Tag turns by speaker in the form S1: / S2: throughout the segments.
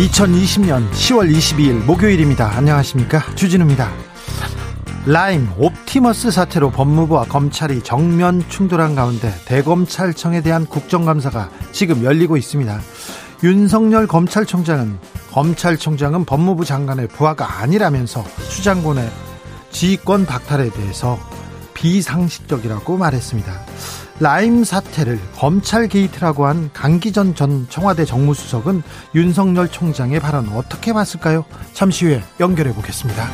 S1: 2020년 10월 22일 목요일입니다. 안녕하십니까? 주진우입니다. 라임 옵티머스 사태로 법무부와 검찰이 정면 충돌한 가운데 대검찰청에 대한 국정감사가 지금 열리고 있습니다. 윤석열 검찰총장은 검찰총장은 법무부 장관의 부하가 아니라면서 수장군의 지휘권 박탈에 대해서 비상식적이라고 말했습니다. 라임 사태를 검찰 게이트라고 한 강기정 전 청와대 정무수석은 윤석열 총장의 발언 어떻게 봤을까요? 잠시 후에 연결해 보겠습니다.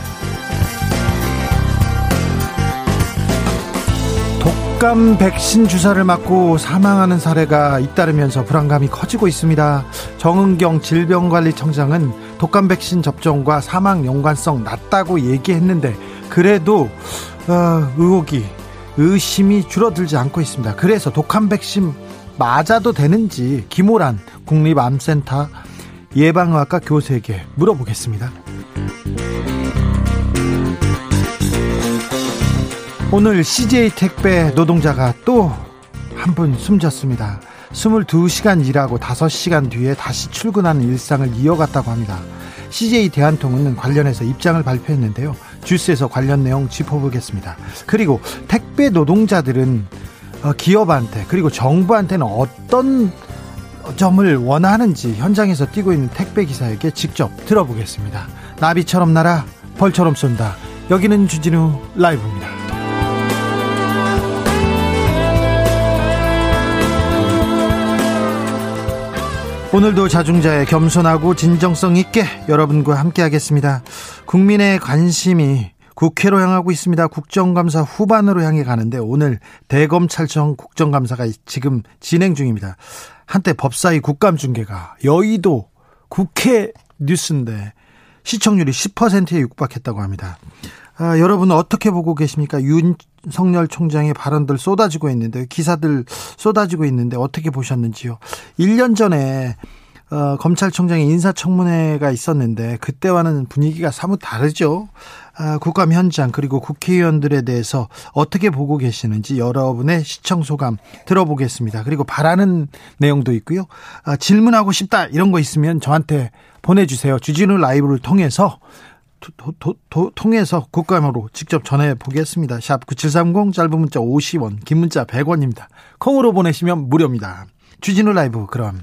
S1: 독감 백신 주사를 맞고 사망하는 사례가 잇따르면서 불안감이 커지고 있습니다. 정은경 질병관리청장은 독감 백신 접종과 사망 연관성 낮다고 얘기했는데 그래도 어, 의혹이 의심이 줄어들지 않고 있습니다. 그래서 독감 백신 맞아도 되는지 김호란 국립암센터 예방의학과 교수에게 물어보겠습니다. 오늘 CJ 택배 노동자가 또 한 분 숨졌습니다. 22시간 일하고 5시간 뒤에 다시 출근하는 일상을 이어갔다고 합니다. CJ 대한통운은 관련해서 입장을 발표했는데요. 주스에서 관련 내용 짚어보겠습니다. 그리고 택배 노동자들은 어, 기업한테 그리고 정부한테는 어떤 점을 원하는지 현장에서 뛰고 있는 택배 기사에게 직접 들어보겠습니다. 나비처럼 날아 벌처럼 쏜다. 여기는 주진우 라이브입니다. 오늘도 자중자의 겸손하고 진정성 있게 여러분과 함께하겠습니다. 국민의 관심이 국회로 향하고 있습니다. 국정감사 후반으로 향해 가는데 오늘 대검찰청 국정감사가 지금 진행 중입니다. 한때 법사위 국감 중계가 여의도 국회 뉴스인데 시청률이 10%에 육박했다고 합니다. 아, 여러분 어떻게 보고 계십니까? 윤석열 총장의 발언들 쏟아지고 있는데 기사들 쏟아지고 있는데 어떻게 보셨는지요? 1년 전에 어, 검찰총장의 인사청문회가 있었는데 그때와는 분위기가 사뭇 다르죠. 아, 국감 현장 그리고 국회의원들에 대해서 어떻게 보고 계시는지 여러분의 시청 소감 들어보겠습니다. 그리고 바라는 내용도 있고요. 아, 질문하고 싶다 이런 거 있으면 저한테 보내주세요. 주진우 라이브를 통해서 도, 도, 도, 통해서 국감으로 직접 전해 보겠습니다. 샵 9730 짧은 문자 50원, 긴 문자 100원입니다. 콩으로 보내시면 무료입니다. 주진우 라이브 그럼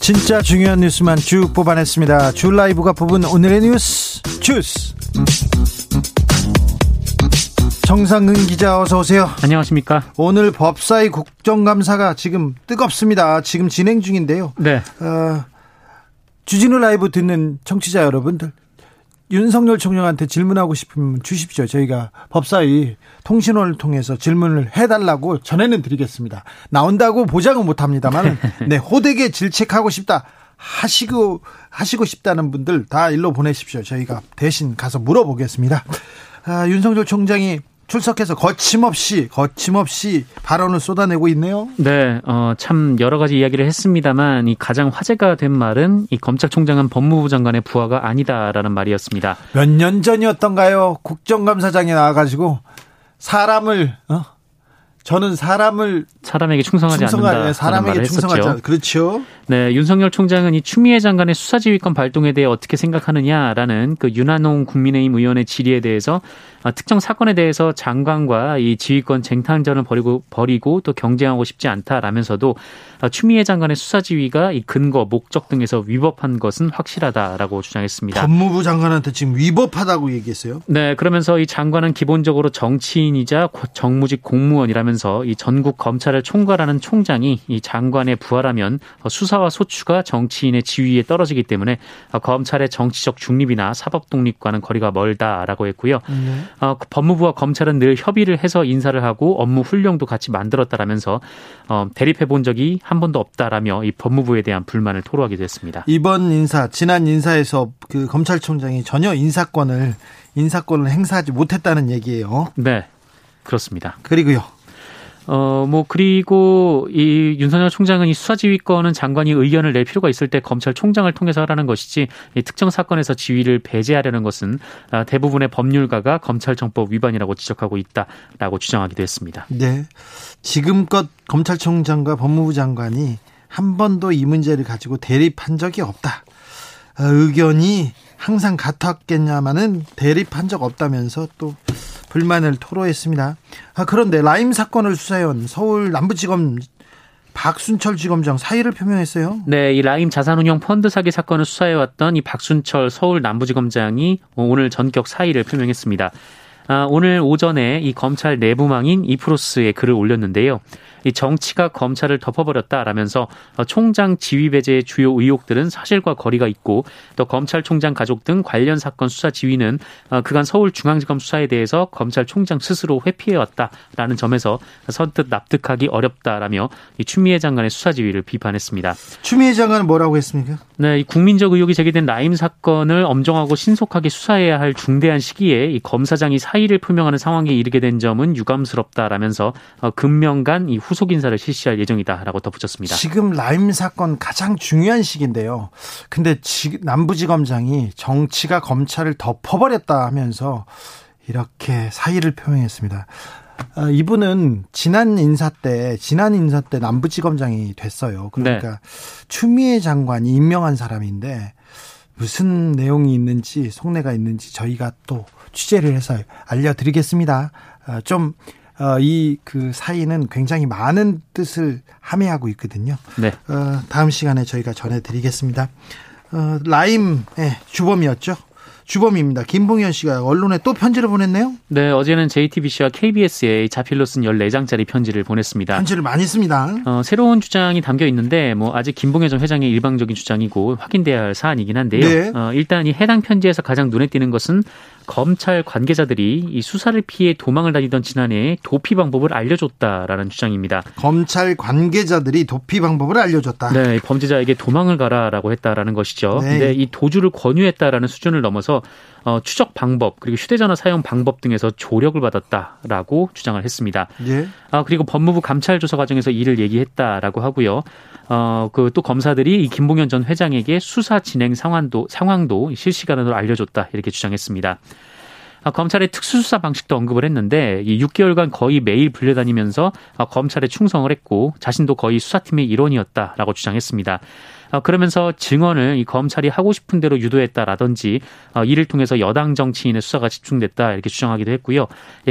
S1: 진짜 중요한 뉴스만 쭉 뽑아냈습니다. 줄 라이브가 뽑은 오늘의 뉴스 주스. 정상근 기자 어서 오세요.
S2: 안녕하십니까.
S1: 오늘 법사위 국정감사가 지금 뜨겁습니다. 지금 진행 중인데요.
S2: 네.
S1: 어, 주진우 라이브 듣는 청취자 여러분들 윤석열 총장한테 질문하고 싶으면 주십시오. 저희가 법사위 통신원을 통해서 질문을 해달라고 전해는 드리겠습니다. 나온다고 보장은 못합니다만, 네 호되게 질책하고 싶다 하시고 하시고 싶다는 분들 다 일로 보내십시오. 저희가 대신 가서 물어보겠습니다. 아, 윤석열 총장이 출석해서 거침없이 거침없이 발언을 쏟아내고 있네요.
S2: 네, 어, 참 여러 가지 이야기를 했습니다만 이 가장 화제가 된 말은 이 검찰총장은 법무부 장관의 부하가 아니다라는 말이었습니다.
S1: 몇 년 전이었던가요? 국정감사장에 나와가지고 사람을 어? 저는 사람을
S2: 사람에게 충성하지
S1: 충성하,
S2: 않는다.
S1: 사람에게 충성하지 않 그렇죠.
S2: 네, 윤석열 총장은 이 추미애 장관의 수사지휘권 발동에 대해 어떻게 생각하느냐라는 그 윤한홍 국민의힘 의원의 질의에 대해서 아, 특정 사건에 대해서 장관과 이 지휘권 쟁탈전을 벌이고 버리고 또 경쟁하고 싶지 않다라면서도 아, 추미애 장관의 수사지휘가 이 근거, 목적 등에서 위법한 것은 확실하다라고 주장했습니다.
S1: 법무부 장관한테 지금 위법하다고 얘기했어요.
S2: 네, 그러면서 이 장관은 기본적으로 정치인이자 정무직 공무원이라면서 이 전국 검찰을 총괄하는 총장이 이 장관에 부활하면 수사와 소추가 정치인의 지위에 떨어지기 때문에 검찰의 정치적 중립이나 사법 독립과는 거리가 멀다라고 했고요. 네. 어, 법무부와 검찰은 늘 협의를 해서 인사를 하고 업무 훈령도 같이 만들었다라면서 어, 대립해 본 적이 한 번도 없다라며 이 법무부에 대한 불만을 토로하기도 했습니다.
S1: 이번 인사 지난 인사에서 그 검찰총장이 전혀 인사권을 인사권을 행사하지 못했다는 얘기예요.
S2: 네. 그렇습니다.
S1: 그리고요.
S2: 어, 뭐, 그리고 이 윤석열 총장은 이 수사지휘권은 장관이 의견을 낼 필요가 있을 때 검찰총장을 통해서 하라는 것이지 이 특정 사건에서 지휘를 배제하려는 것은 아, 대부분의 법률가가 검찰청법 위반이라고 지적하고 있다라고 주장하기도 했습니다.
S1: 네. 지금껏 검찰총장과 법무부 장관이 한 번도 이 문제를 가지고 대립한 적이 없다. 아, 의견이 항상 같았겠냐마는 대립한 적 없다면서 또 불만을 토로했습니다. 아, 그런데 라임 사건을 수사해온 서울 남부지검 박순철 지검장 사의를 표명했어요.
S2: 네, 이 라임 자산운용 펀드 사기 사건을 수사해왔던 이 박순철 서울 남부지검장이 오늘 전격 사의를 표명했습니다. 아, 오늘 오전에 이 검찰 내부망인 이프로스에 글을 올렸는데요. 이 정치가 검찰을 덮어버렸다라면서 총장 지휘 배제의 주요 의혹들은 사실과 거리가 있고 또 검찰총장 가족 등 관련 사건 수사 지휘는 어, 그간 서울중앙지검 수사에 대해서 검찰총장 스스로 회피해왔다라는 점에서 선뜻 납득하기 어렵다라며 이 추미애 장관의 수사 지휘를 비판했습니다.
S1: 추미애 장관은 뭐라고 했습니까?
S2: 네, 이 국민적 의혹이 제기된 라임 사건을 엄정하고 신속하게 수사해야 할 중대한 시기에 이 검사장이 사의를 표명하는 상황에 이르게 된 점은 유감스럽다라면서 어, 금명간 이 후속 인사를 실시할 예정이다라고 덧붙였습니다.
S1: 지금 라임 사건 가장 중요한 시기인데요. 근데 남부지검장이 정치가 검찰을 덮어버렸다 하면서 이렇게 사의를 표명했습니다. 아, 이분은 지난 인사 때 지난 인사 때 남부지검장이 됐어요. 그러니까 네. 추미애 장관이 임명한 사람인데 무슨 내용이 있는지 속내가 있는지 저희가 또 취재를 해서 알려드리겠습니다. 아, 좀 어, 이그 사이는 굉장히 많은 뜻을 함의하고 있거든요. 네. 어, 다음 시간에 저희가 전해드리겠습니다. 어, 라임의 주범이었죠. 주범입니다. 김봉현 씨가 언론에 또 편지를 보냈네요.
S2: 네, 어제는 JTBC와 KBS에 자필로 쓴 14장짜리 편지를 보냈습니다.
S1: 편지를 많이 씁니다.
S2: 어, 새로운 주장이 담겨 있는데 뭐 아직 김봉현 전 회장의 일방적인 주장이고 확인돼야 할 사안이긴 한데요. 네. 어, 일단 이 해당 편지에서 가장 눈에 띄는 것은 검찰 관계자들이 이 수사를 피해 도망을 다니던 지난해 도피 방법을 알려줬다라는 주장입니다.
S1: 검찰 관계자들이 도피 방법을 알려줬다.
S2: 네, 범죄자에게 도망을 가라라고 했다라는 것이죠. 네. 근데 이 도주를 권유했다라는 수준을 넘어서 어, 추적 방법 그리고 휴대전화 사용 방법 등에서 조력을 받았다라고 주장을 했습니다. 예. 아 그리고 법무부 감찰 조사 과정에서 이를 얘기했다라고 하고요. 어, 그 또 검사들이 이 김봉현 전 회장에게 수사 진행 상황도 상황도 실시간으로 알려줬다 이렇게 주장했습니다. 아, 검찰의 특수수사 방식도 언급을 했는데 이 6개월간 거의 매일 불려다니면서 아, 검찰에 충성을 했고 자신도 거의 수사팀의 일원이었다라고 주장했습니다. 어, 그러면서 증언을 이 검찰이 하고 싶은 대로 유도했다라든지 어, 이를 통해서 여당 정치인의 수사가 집중됐다 이렇게 주장하기도 했고요.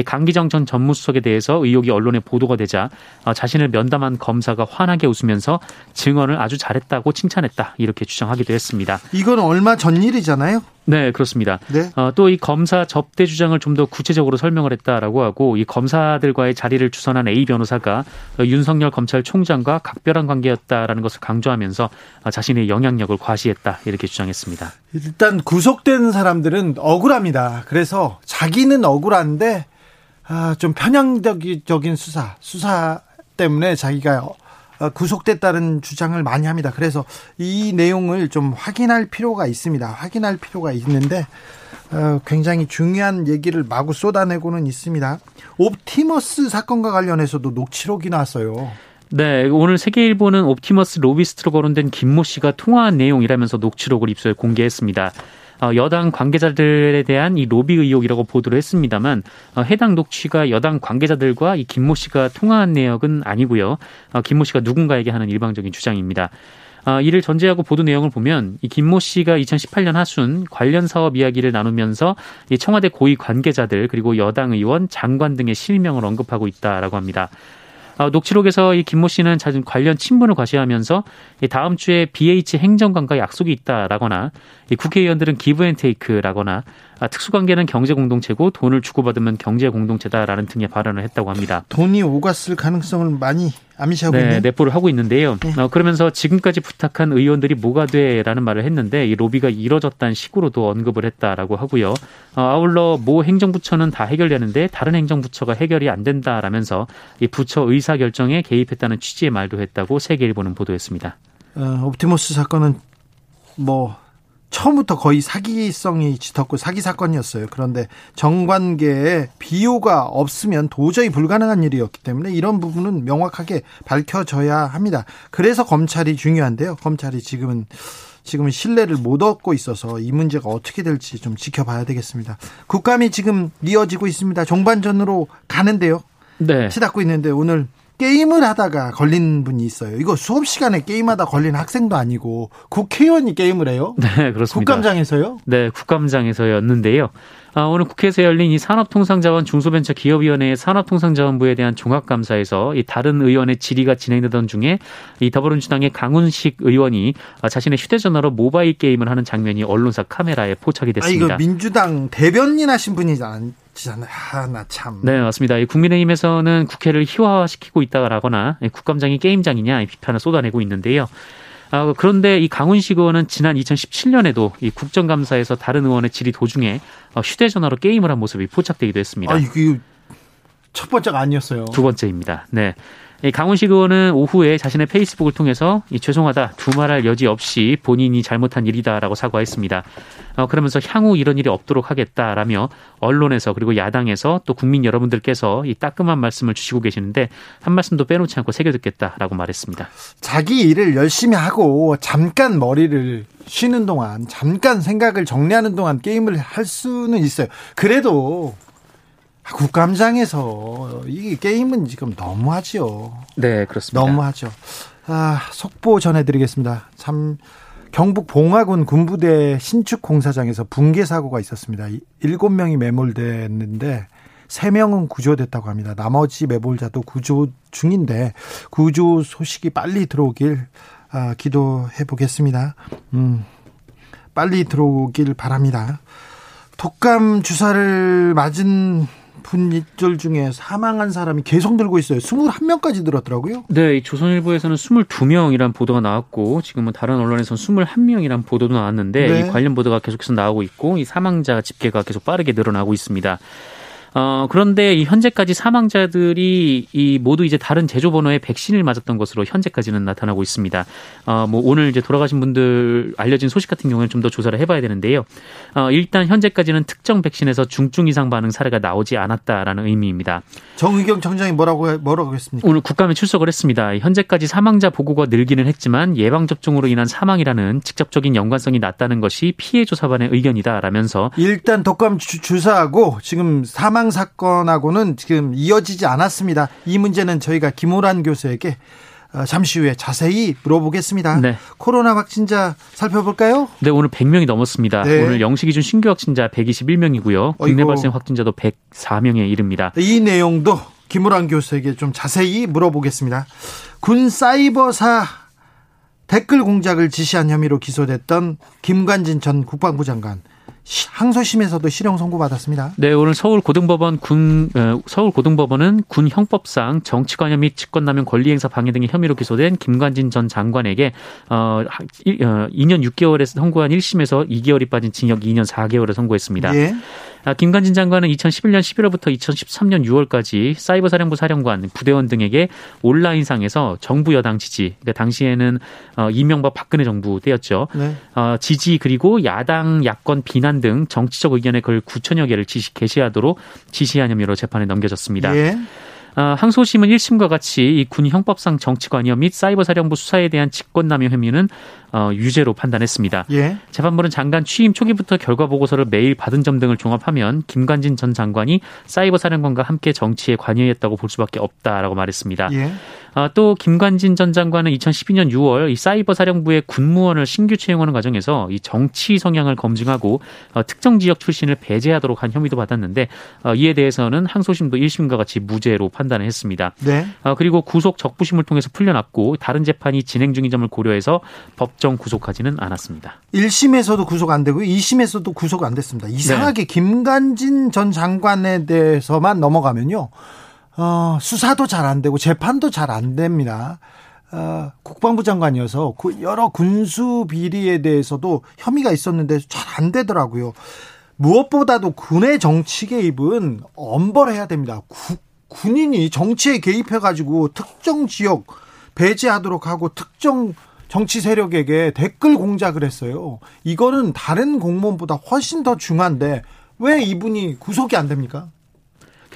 S2: 강기정 전 전무수석에 대해서 의혹이 언론에 보도가 되자 어, 자신을 면담한 검사가 환하게 웃으면서 증언을 아주 잘했다고 칭찬했다 이렇게 주장하기도 했습니다.
S1: 이건 얼마 전 일이잖아요.
S2: 네, 그렇습니다. 네. 어, 또 이 검사 접대 주장을 좀 더 구체적으로 설명을 했다라고 하고 이 검사들과의 자리를 주선한 A 변호사가 윤석열 검찰총장과 각별한 관계였다라는 것을 강조하면서 자신의 영향력을 과시했다 이렇게 주장했습니다.
S1: 일단 구속된 사람들은 억울합니다. 그래서 자기는 억울한데 아, 좀 편향적인 수사, 수사 때문에 자기가 어, 구속됐다는 주장을 많이 합니다. 그래서 이 내용을 좀 확인할 필요가 있습니다. 확인할 필요가 있는데 어, 굉장히 중요한 얘기를 마구 쏟아내고는 있습니다. 옵티머스 사건과 관련해서도 녹취록이 나왔어요.
S2: 네, 오늘 세계일보는 옵티머스 로비스트로 거론된 김모 씨가 통화한 내용이라면서 녹취록을 입수해 공개했습니다. 어, 여당 관계자들에 대한 이 로비 의혹이라고 보도를 했습니다만 어, 해당 녹취가 여당 관계자들과 이 김모 씨가 통화한 내역은 아니고요. 어, 김모 씨가 누군가에게 하는 일방적인 주장입니다. 아, 이를 전제하고 보도 내용을 보면 이 김모 씨가 2018년 하순 관련 사업 이야기를 나누면서 이 청와대 고위 관계자들 그리고 여당 의원, 장관 등의 실명을 언급하고 있다라고 합니다. 아, 녹취록에서 이 김모 씨는 관련 친분을 과시하면서 다음 주에 BH 행정관과 약속이 있다라거나 국회의원들은 기브앤테이크라거나 아, 특수관계는 경제 공동체고 돈을 주고받으면 경제 공동체다라는 등의 발언을 했다고 합니다.
S1: 돈이 오갔을 가능성을 많이 아미시하고
S2: 네,
S1: 있네.
S2: 내포를 하고 있는데요. 네. 어, 그러면서 지금까지 부탁한 의원들이 뭐가 돼라는 말을 했는데 이 로비가 이뤄졌다는 식으로도 언급을 했다라고 하고요. 어, 아울러 모 행정부처는 다 해결되는데 다른 행정부처가 해결이 안 된다라면서 이 부처 의사 결정에 개입했다는 취지의 말도 했다고 세계일보는 보도했습니다.
S1: 어, 옵티머스 사건은 뭐 처음부터 거의 사기성이 짙었고 사기 사건이었어요. 그런데 정관계에 비호가 없으면 도저히 불가능한 일이었기 때문에 이런 부분은 명확하게 밝혀져야 합니다. 그래서 검찰이 중요한데요. 검찰이 지금은 지금 신뢰를 못 얻고 있어서 이 문제가 어떻게 될지 좀 지켜봐야 되겠습니다. 국감이 지금 이어지고 있습니다. 종반전으로 가는데요. 네. 치닫고 있는데 오늘 게임을 하다가 걸린 분이 있어요. 이거 수업 시간에 게임하다 걸린 학생도 아니고 국회의원이 게임을 해요?
S2: 네, 그렇습니다.
S1: 국감장에서요?
S2: 네, 국감장에서였는데요. 아, 오늘 국회에서 열린 이 산업통상자원 중소벤처기업위원회의 산업통상자원부에 대한 종합감사에서 이 다른 의원의 질의가 진행되던 중에 이 더불어민주당의 강훈식 의원이 자신의 휴대전화로 모바일 게임을 하는 장면이 언론사 카메라에 포착이 됐습니다.
S1: 아, 이거 민주당 대변인 하신 분이잖 아요. 아, 나 참.
S2: 네, 맞습니다. 국민의힘에서는 국회를 희화화시키고 있다라거나 국감장이 게임장이냐 비판을 쏟아내고 있는데요. 아, 그런데 이 강훈식 의원은 지난 2017년에도 이 국정감사에서 다른 의원의 질의 도중에 어, 휴대전화로 게임을 한 모습이 포착되기도 했습니다.
S1: 아, 이게 첫 번째가 아니었어요.
S2: 두 번째입니다. 네. 강훈식 의원은 오후에 자신의 페이스북을 통해서 죄송하다 두말할 여지 없이 본인이 잘못한 일이다라고 사과했습니다. 어, 그러면서 향후 이런 일이 없도록 하겠다라며 언론에서 그리고 야당에서 또 국민 여러분들께서 이 따끔한 말씀을 주시고 계시는데 한 말씀도 빼놓지 않고 새겨 듣겠다라고 말했습니다.
S1: 자기 일을 열심히 하고 잠깐 머리를 쉬는 동안 잠깐 생각을 정리하는 동안 게임을 할 수는 있어요. 그래도 국감장에서 이 게임은 지금 너무하죠.
S2: 네, 그렇습니다.
S1: 너무하죠. 아, 속보 전해드리겠습니다. 참 경북 봉화군 군부대 신축 공사장에서 붕괴 사고가 있었습니다. 7명이 매몰됐는데 3명은 구조됐다고 합니다. 나머지 매몰자도 구조 중인데 구조 소식이 빨리 들어오길 아, 기도해 보겠습니다. 음, 빨리 들어오길 바랍니다. 독감 주사를 맞은 분들 중에 사망한 사람이 계속 늘고 있어요. 21명까지 늘었더라고요.
S2: 네, 조선일보에서는 22명이란 보도가 나왔고 지금은 다른 언론에서는 21명이란 보도도 나왔는데 네. 이 관련 보도가 계속해서 나오고 있고 이 사망자 집계가 계속 빠르게 늘어나고 있습니다. 어, 그런데 이 현재까지 사망자들이 이 모두 이제 다른 제조 번호의 백신을 맞았던 것으로 현재까지는 나타나고 있습니다. 어, 뭐 오늘 이제 돌아가신 분들 알려진 소식 같은 경우는 좀 더 조사를 해봐야 되는데요. 어, 일단 현재까지는 특정 백신에서 중증 이상 반응 사례가 나오지 않았다라는 의미입니다.
S1: 정의경 청장이 뭐라고 뭐라고 했습니까?
S2: 오늘 국감에 출석을 했습니다. 현재까지 사망자 보고가 늘기는 했지만 예방 접종으로 인한 사망이라는 직접적인 연관성이 낮다는 것이 피해 조사반의 의견이다라면서
S1: 일단 독감 주사하고 지금 사망 사망 사건하고는 지금 이어지지 않았습니다. 이 문제는 저희가 김호란 교수에게 어, 잠시 후에 자세히 물어보겠습니다. 네. 코로나 확진자 살펴볼까요?
S2: 네, 오늘 100명이 넘었습니다. 네. 오늘 영시 기준 신규 확진자 121명이고요. 국내 어이고. 발생 확진자도 104명에 이릅니다.
S1: 이 내용도 김호란 교수에게 좀 자세히 물어보겠습니다. 군 사이버사 댓글 공작을 지시한 혐의로 기소됐던 김관진 전 국방부 장관 항소심에서도 실형 선고받았습니다.
S2: 네, 오늘 서울 고등법원 군 어, 서울 고등법원은 군 형법상 정치관여 및 직권남용 권리행사 방해 등의 혐의로 기소된 김관진 전 장관에게 어, 2년 어, 6개월에 선고한 1심에서 2개월이 빠진 징역 2년 4개월을 선고했습니다. 예. 아, 김관진 장관은 2011년 11월부터 2013년 6월까지 사이버 사령부 사령관, 부대원 등에게 온라인상에서 정부 여당 지지, 그러니까 당시에는 어, 이명박 박근혜 정부 때였죠. 네. 어, 지지 그리고 야당 야권 비난 등 정치적 의견에 글 9천여 개를 지시 게시하도록 지시한 혐의로 재판에 넘겨졌습니다. 예. 어, 항소심은 1심과 같이 이 군 형법상 정치관여 및 사이버사령부 수사에 대한 직권남용 혐의는 어, 유죄로 판단했습니다. 예. 재판부는 장관 취임 초기부터 결과 보고서를 매일 받은 점 등을 종합하면 김관진 전 장관이 사이버 사령관과 함께 정치에 관여했다고 볼 수밖에 없다라고 말했습니다. 예. 아, 또 김관진 전 장관은 2012년 6월 이 사이버 사령부의 군무원을 신규 채용하는 과정에서 이 정치 성향을 검증하고 어, 특정 지역 출신을 배제하도록 한 혐의도 받았는데 어, 이에 대해서는 항소심도 1심과 같이 무죄로 판단을 했습니다. 네. 어, 그리고 구속 적부심을 통해서 풀려났고 다른 재판이 진행 중인 점을 고려해서 법정 구속하지는 않았습니다.
S1: 1심에서도 구속 안 되고 2심에서도 구속 안 됐습니다. 이상하게 네. 김관진 전 장관에 대해서만 넘어가면요. 어, 수사도 잘 안 되고 재판도 잘 안 됩니다. 어, 국방부 장관이어서 그 여러 군수 비리에 대해서도 혐의가 있었는데 잘 안 되더라고요. 무엇보다도 군의 정치 개입은 엄벌해야 됩니다. 구, 군인이 정치에 개입해가지고 특정 지역 배제하도록 하고 특정 정치 세력에게 댓글 공작을 했어요. 이거는 다른 공무원보다 훨씬 더 중요한데 왜 이분이 구속이 안 됩니까?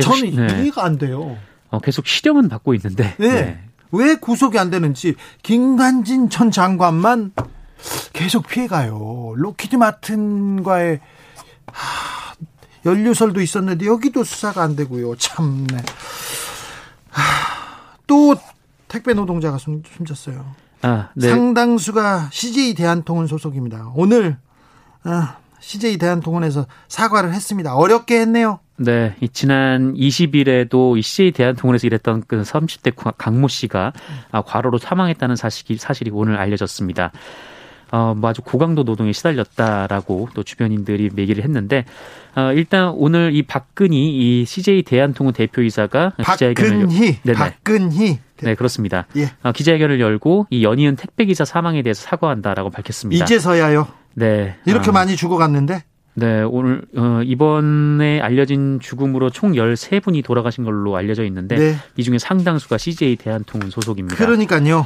S1: 저는 네. 이해가 안 돼요.
S2: 어, 계속 실형은 받고 있는데.
S1: 네. 네. 왜 구속이 안 되는지 김관진 전 장관만 계속 피해가요. 로키드 마틴과의 하, 연루설도 있었는데 여기도 수사가 안 되고요. 참네. 하, 또 택배 노동자가 숨, 숨졌어요. 아, 네. 상당수가 CJ 대한통운 소속입니다. 오늘 아, CJ 대한통운에서 사과를 했습니다. 어렵게 했네요.
S2: 네, 이 지난 20일에도 이 CJ 대한통운에서 일했던 그 30대 강모 씨가 아, 과로로 사망했다는 사실이, 사실이 오늘 알려졌습니다. 어, 뭐 아주 고강도 노동에 시달렸다라고 또 주변인들이 얘기를 했는데 어, 일단 오늘 이 박근희 이 CJ 대한통운 대표이사가
S1: 기자회견을 열... 박근희
S2: 네 그렇습니다. 예. 어, 기자회견을 열고 이 연이은 택배 기사 사망에 대해서 사과한다라고 밝혔습니다.
S1: 이제서야요. 네. 이렇게 어. 많이 죽어갔는데
S2: 네, 오늘 어, 이번에 알려진 죽음으로 총 13분이 돌아가신 걸로 알려져 있는데 네. 이 중에 상당수가 CJ 대한통운 소속입니다.
S1: 그러니까요.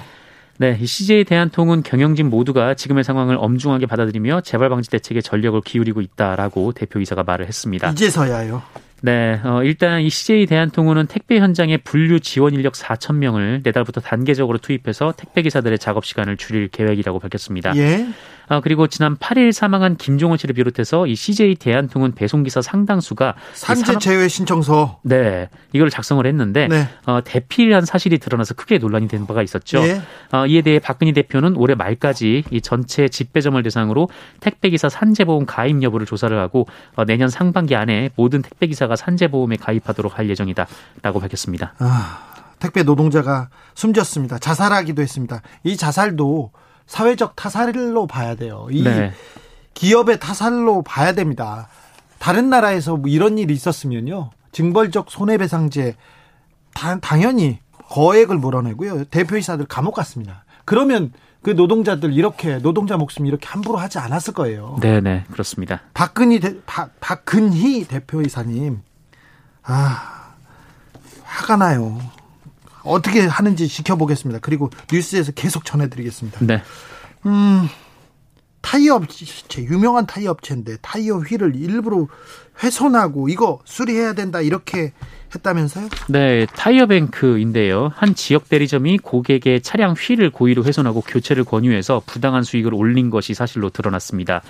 S2: 네, 이 CJ 대한통운 경영진 모두가 지금의 상황을 엄중하게 받아들이며 재발 방지 대책에 전력을 기울이고 있다라고 대표이사가 말을 했습니다.
S1: 이제서야요.
S2: 네, 어, 일단 이 CJ 대한통운은 택배 현장에 분류 지원 인력 4천 명을 내달부터 단계적으로 투입해서 택배 기사들의 작업 시간을 줄일 계획이라고 밝혔습니다. 예. 아, 그리고 지난 8일 사망한 김종원 씨를 비롯해서 이 CJ 대한통운 배송기사 상당수가
S1: 산재 제외 신청서
S2: 네 이걸 작성을 했는데 네. 어, 대피한 사실이 드러나서 크게 논란이 된 바가 있었죠. 예. 어, 이에 대해 박근희 대표는 올해 말까지 이 전체 집배점을 대상으로 택배기사 산재보험 가입 여부를 조사를 하고 어, 내년 상반기 안에 모든 택배기사가 산재보험에 가입하도록 할 예정이다라고 밝혔습니다.
S1: 아, 택배 노동자가 숨졌습니다. 자살하기도 했습니다. 이 자살도 사회적 타살로 봐야 돼요. 이 네. 기업의 타살로 봐야 됩니다. 다른 나라에서 뭐 이런 일이 있었으면요. 징벌적 손해배상제 당연히 거액을 물어내고요. 대표이사들 감옥 갔습니다. 그러면 그 노동자들 이렇게 노동자 목숨 이렇게 함부로 하지 않았을 거예요.
S2: 네, 네, 그렇습니다.
S1: 박근희 대, 박, 박근희 대표이사님 아 화가 나요. 어떻게 하는지 지켜보겠습니다. 그리고 뉴스에서 계속 전해드리겠습니다. 네. 음, 타이어 업체, 유명한 타이어 업체인데 타이어 휠을 일부러 훼손하고 이거 수리해야 된다 이렇게 했다면서요?
S2: 네, 타이어뱅크인데요. 한 지역 대리점이 고객의 차량 휠을 고의로 훼손하고 교체를 권유해서 부당한 수익을 올린 것이 사실로 드러났습니다.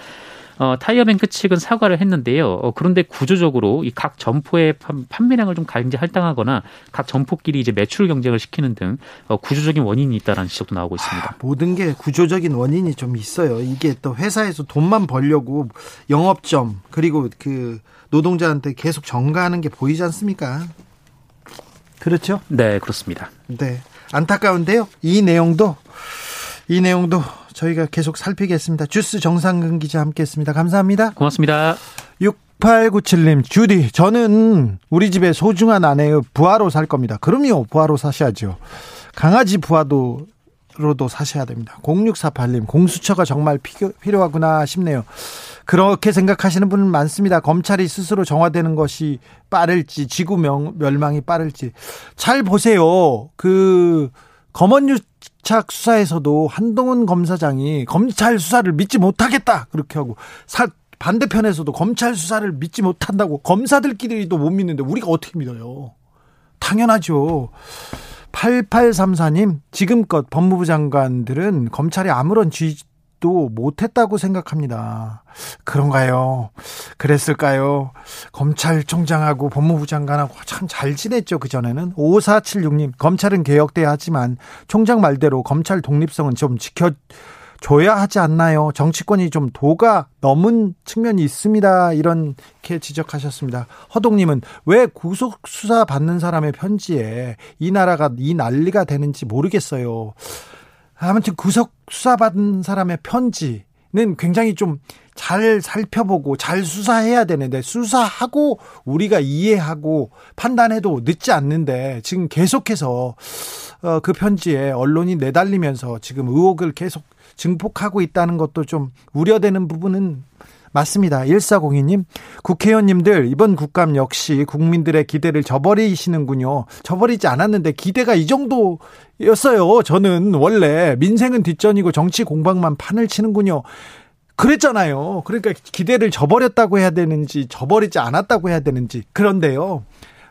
S2: 어, 타이어뱅크 측은 사과를 했는데요. 어, 그런데 구조적으로 이 각 점포의 판매량을 좀 강제 할당하거나 각 점포끼리 이제 매출 경쟁을 시키는 등 어, 구조적인 원인이 있다라는 지적도 나오고 있습니다. 아,
S1: 모든 게 구조적인 원인이 좀 있어요. 이게 또 회사에서 돈만 벌려고 영업점 그리고 그 노동자한테 계속 정가하는 게 보이지 않습니까? 그렇죠?
S2: 네, 그렇습니다.
S1: 네. 안타까운데요. 이 내용도 이 내용도 저희가 계속 살피겠습니다. 주스 정상근 기자 함께했습니다. 감사합니다.
S2: 고맙습니다.
S1: 6897님, 주디, 저는 우리 집에 소중한 아내의 부하로 살 겁니다. 그럼요, 부하로 사셔야죠. 강아지 부하도 로도 사셔야 됩니다. 0648님, 공수처가 정말 필요하구나 싶네요. 그렇게 생각하시는 분은 많습니다. 검찰이 스스로 정화되는 것이 빠를지, 지구 멸망이 빠를지. 잘 보세요. 그, 검언 유착 수사에서도 한동훈 검사장이 검찰 수사를 믿지 못하겠다 그렇게 하고 사, 반대편에서도 검찰 수사를 믿지 못한다고 검사들끼리도 못 믿는데 우리가 어떻게 믿어요? 당연하죠. 8834님, 지금껏 법무부 장관들은 검찰이 아무런 쥐도 못했다고 생각합니다. 그런가요? 그랬을까요? 검찰총장하고 법무부 장관하고 참 잘 지냈죠, 그전에는. 5476님, 검찰은 개혁돼야 하지만 총장 말대로 검찰 독립성은 좀 지켜, 줘야 하지 않나요? 정치권이 좀 도가 넘은 측면이 있습니다. 이렇게 지적하셨습니다. 허동님은 왜 구속 수사 받는 사람의 편지에 이 나라가 이 난리가 되는지 모르겠어요. 아무튼 구속 수사 받은 사람의 편지는 굉장히 좀 잘 살펴보고 잘 수사해야 되는데 수사하고 우리가 이해하고 판단해도 늦지 않는데 지금 계속해서 어, 그 편지에 언론이 내달리면서 지금 의혹을 계속 증폭하고 있다는 것도 좀 우려되는 부분은 맞습니다. 1402님, 국회의원님들, 이번 국감 역시 국민들의 기대를 저버리시는군요. 저버리지 않았는데 기대가 이 정도 였어요. 저는 원래 민생은 뒷전이고 정치 공방만 판을 치는군요. 그랬잖아요. 그러니까 기대를 저버렸다고 해야 되는지, 저버리지 않았다고 해야 되는지. 그런데요.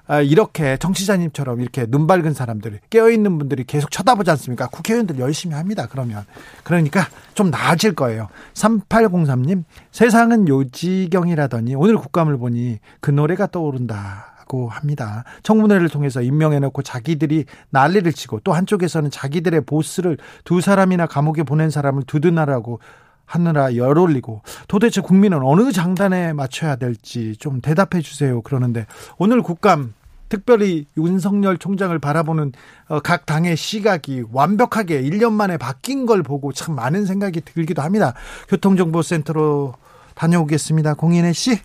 S1: 아, 이렇게 정치자님처럼 이렇게 눈 밝은 사람들, 깨어있는 분들이 계속 쳐다보지 않습니까? 국회의원들 열심히 합니다, 그러면. 그러니까 좀 나아질 거예요. 3803님, 세상은 요지경이라더니 오늘 국감을 보니 그 노래가 떠오른다. 고 합니다. 청문회를 통해서 임명해놓고 자기들이 난리를 치고 또 한쪽에서는 자기들의 보스를 두 사람이나 감옥에 보낸 사람을 두둔하라고 하느라 열 올리고 도대체 국민은 어느 장단에 맞춰야 될지 좀 대답해 주세요. 그러는데 오늘 국감 특별히 윤석열 총장을 바라보는 어, 각 당의 시각이 완벽하게 1년 만에 바뀐 걸 보고 참 많은 생각이 들기도 합니다. 교통정보센터로 다녀오겠습니다. 공인혜 씨.